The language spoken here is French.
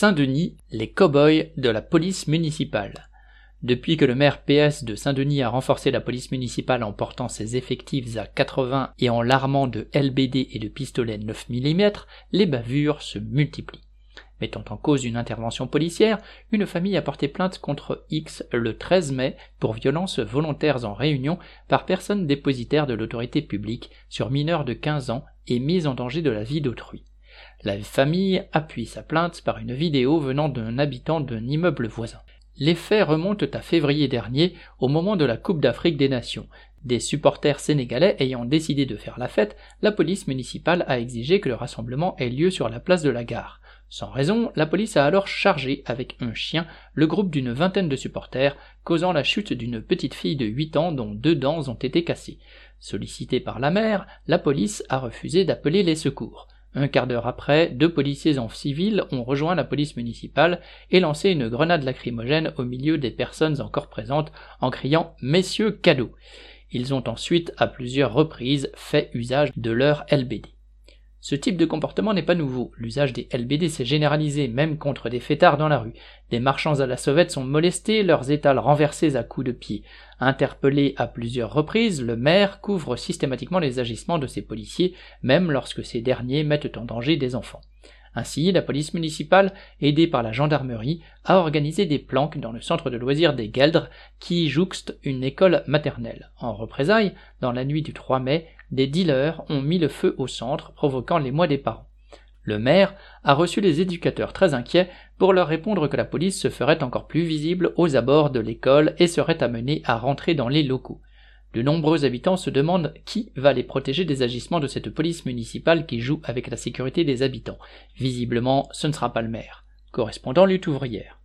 Saint-Denis, les cow-boys de la police municipale. Depuis que le maire PS de Saint-Denis a renforcé la police municipale en portant ses effectifs à 80 et en l'armant de LBD et de pistolets 9 mm, les bavures se multiplient. Mettant en cause une intervention policière, une famille a porté plainte contre X le 13 mai pour violences volontaires en réunion par personne dépositaire de l'autorité publique sur mineurs de 15 ans et mise en danger de la vie d'autrui. La famille appuie sa plainte par une vidéo venant d'un habitant d'un immeuble voisin. Les faits remontent à février dernier, au moment de la Coupe d'Afrique des Nations. Des supporters sénégalais ayant décidé de faire la fête, la police municipale a exigé que le rassemblement ait lieu sur la place de la gare. Sans raison, la police a alors chargé avec un chien le groupe d'une vingtaine de supporters, causant la chute d'une petite fille de 8 ans dont deux dents ont été cassées. Sollicitée par la mère, la police a refusé d'appeler les secours. Un quart d'heure après, deux policiers en civil ont rejoint la police municipale et lancé une grenade lacrymogène au milieu des personnes encore présentes en criant Messieurs cadeaux. Ils ont ensuite, à plusieurs reprises, fait usage de leur LBD. Ce type de comportement n'est pas nouveau. L'usage des LBD s'est généralisé, même contre des fêtards dans la rue. Des marchands à la sauvette sont molestés, leurs étals renversés à coups de pied. Interpellé à plusieurs reprises, le maire couvre systématiquement les agissements de ses policiers, même lorsque ces derniers mettent en danger des enfants. Ainsi, la police municipale, aidée par la gendarmerie, a organisé des planques dans le centre de loisirs des Gueldres, qui jouxte une école maternelle. En représailles, dans la nuit du 3 mai, des dealers ont mis le feu au centre, provoquant l'émoi des parents. Le maire a reçu les éducateurs très inquiets pour leur répondre que la police se ferait encore plus visible aux abords de l'école et serait amenée à rentrer dans les locaux. De nombreux habitants se demandent qui va les protéger des agissements de cette police municipale qui joue avec la sécurité des habitants. Visiblement, ce ne sera pas le maire. Correspondant lutte ouvrière.